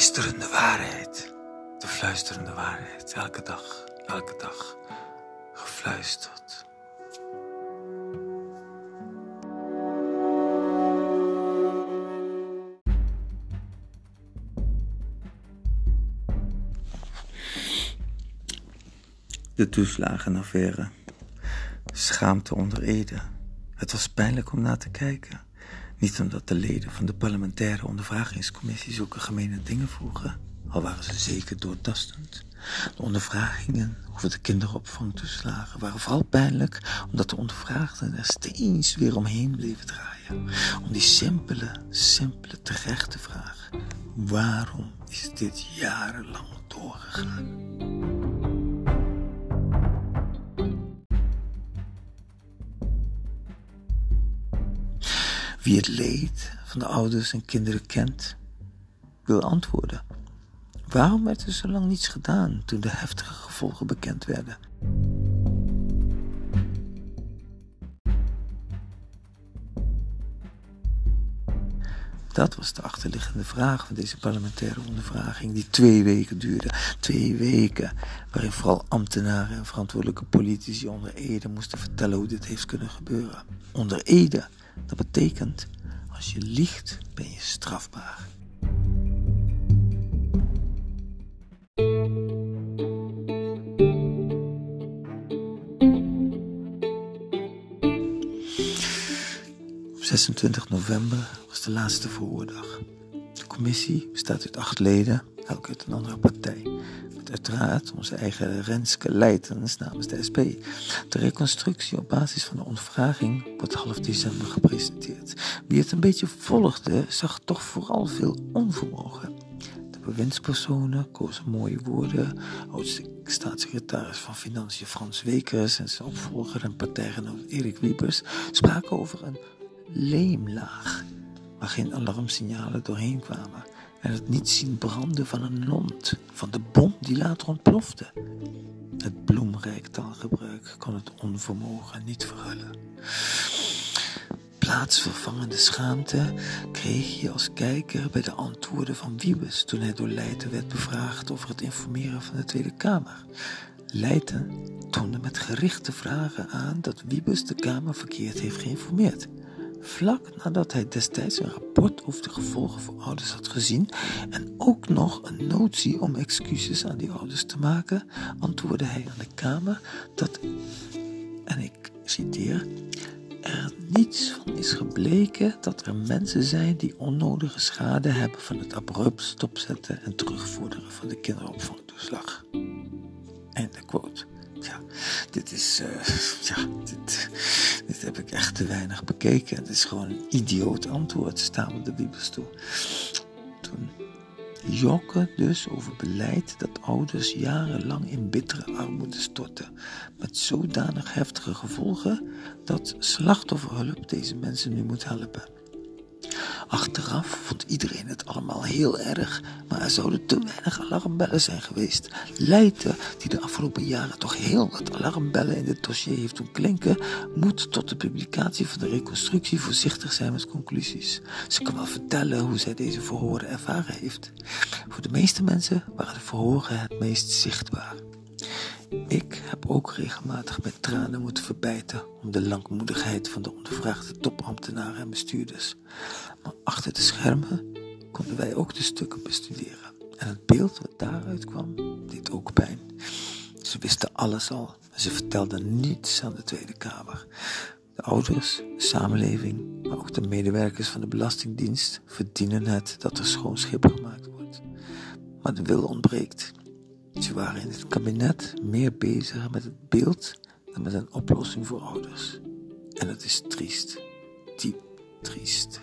fluisterende waarheid. De fluisterende waarheid. Elke dag, elke dag. Gefluisterd. De toeslagenaffaire. Schaamte onder Ede. Het was pijnlijk om naar te kijken. Niet omdat de leden van de parlementaire ondervragingscommissie zulke gemene dingen vroegen, al waren ze zeker doortastend. De ondervragingen over de kinderopvangtoeslagen waren vooral pijnlijk omdat de ondervraagden er steeds weer omheen bleven draaien. Om die simpele, simpele terechte vraag: waarom is dit jarenlang doorgegaan? Wie het leed van de ouders en kinderen kent, wil antwoorden. Waarom werd er zo lang niets gedaan toen de heftige gevolgen bekend werden? Dat was de achterliggende vraag van deze parlementaire ondervraging, die twee weken duurde. Twee weken, waarin vooral ambtenaren en verantwoordelijke politici onder Ede moesten vertellen hoe dit heeft kunnen gebeuren. Onder Ede dat betekent, als je liegt, ben je strafbaar. Op 26 november was de laatste verhoordag. De commissie bestaat uit acht leden, elk uit een andere partij uiteraard onze eigen Renske Leitens namens de SP. De reconstructie op basis van de ondervraging wordt half december gepresenteerd. Wie het een beetje volgde, zag toch vooral veel onvermogen. De bewindspersonen kozen mooie woorden. Oudste staatssecretaris van Financiën Frans Wekers en zijn opvolger en partijgenoot Erik Wiebers spraken over een leemlaag waar geen alarmsignalen doorheen kwamen en het niet zien branden van een lont, van de bom die later ontplofte. Het bloemrijk taalgebruik kon het onvermogen niet verhullen. Plaatsvervangende schaamte kreeg je als kijker bij de antwoorden van Wiebes toen hij door Leijten werd bevraagd over het informeren van de Tweede Kamer. Leijten toonde met gerichte vragen aan dat Wiebes de Kamer verkeerd heeft geïnformeerd. Vlak nadat hij destijds een rapport over de gevolgen voor ouders had gezien en ook nog een notie om excuses aan die ouders te maken, antwoordde hij aan de Kamer dat, en ik citeer, er niets van is gebleken dat er mensen zijn die onnodige schade hebben van het abrupt stopzetten en terugvorderen van de kinderopvangtoeslag. Einde quote. Ja, dit is, uh, ja, dit, dit heb ik echt te weinig bekeken. Het is gewoon een idioot antwoord, stamelde Wiebes toe. Toen jokken dus over beleid dat ouders jarenlang in bittere armoede storten, met zodanig heftige gevolgen dat slachtofferhulp deze mensen nu moet helpen. Achteraf vond iedereen het allemaal heel erg, maar er zouden te weinig alarmbellen zijn geweest. Leiden, die de afgelopen jaren toch heel wat alarmbellen in dit dossier heeft doen klinken, moet tot de publicatie van de reconstructie voorzichtig zijn met conclusies. Ze kan wel vertellen hoe zij deze verhoren ervaren heeft. Voor de meeste mensen waren de verhoren het meest zichtbaar. Ik heb ook regelmatig met tranen moeten verbijten om de langmoedigheid van de ondervraagde topambtenaren en bestuurders. Maar achter de schermen konden wij ook de stukken bestuderen. En het beeld wat daaruit kwam, deed ook pijn. Ze wisten alles al ze vertelden niets aan de Tweede Kamer. De ouders, de samenleving, maar ook de medewerkers van de Belastingdienst verdienen het dat er schoon schip gemaakt wordt. Maar de wil ontbreekt. Ze waren in het kabinet meer bezig met het beeld dan met een oplossing voor ouders. En het is triest, diep triest.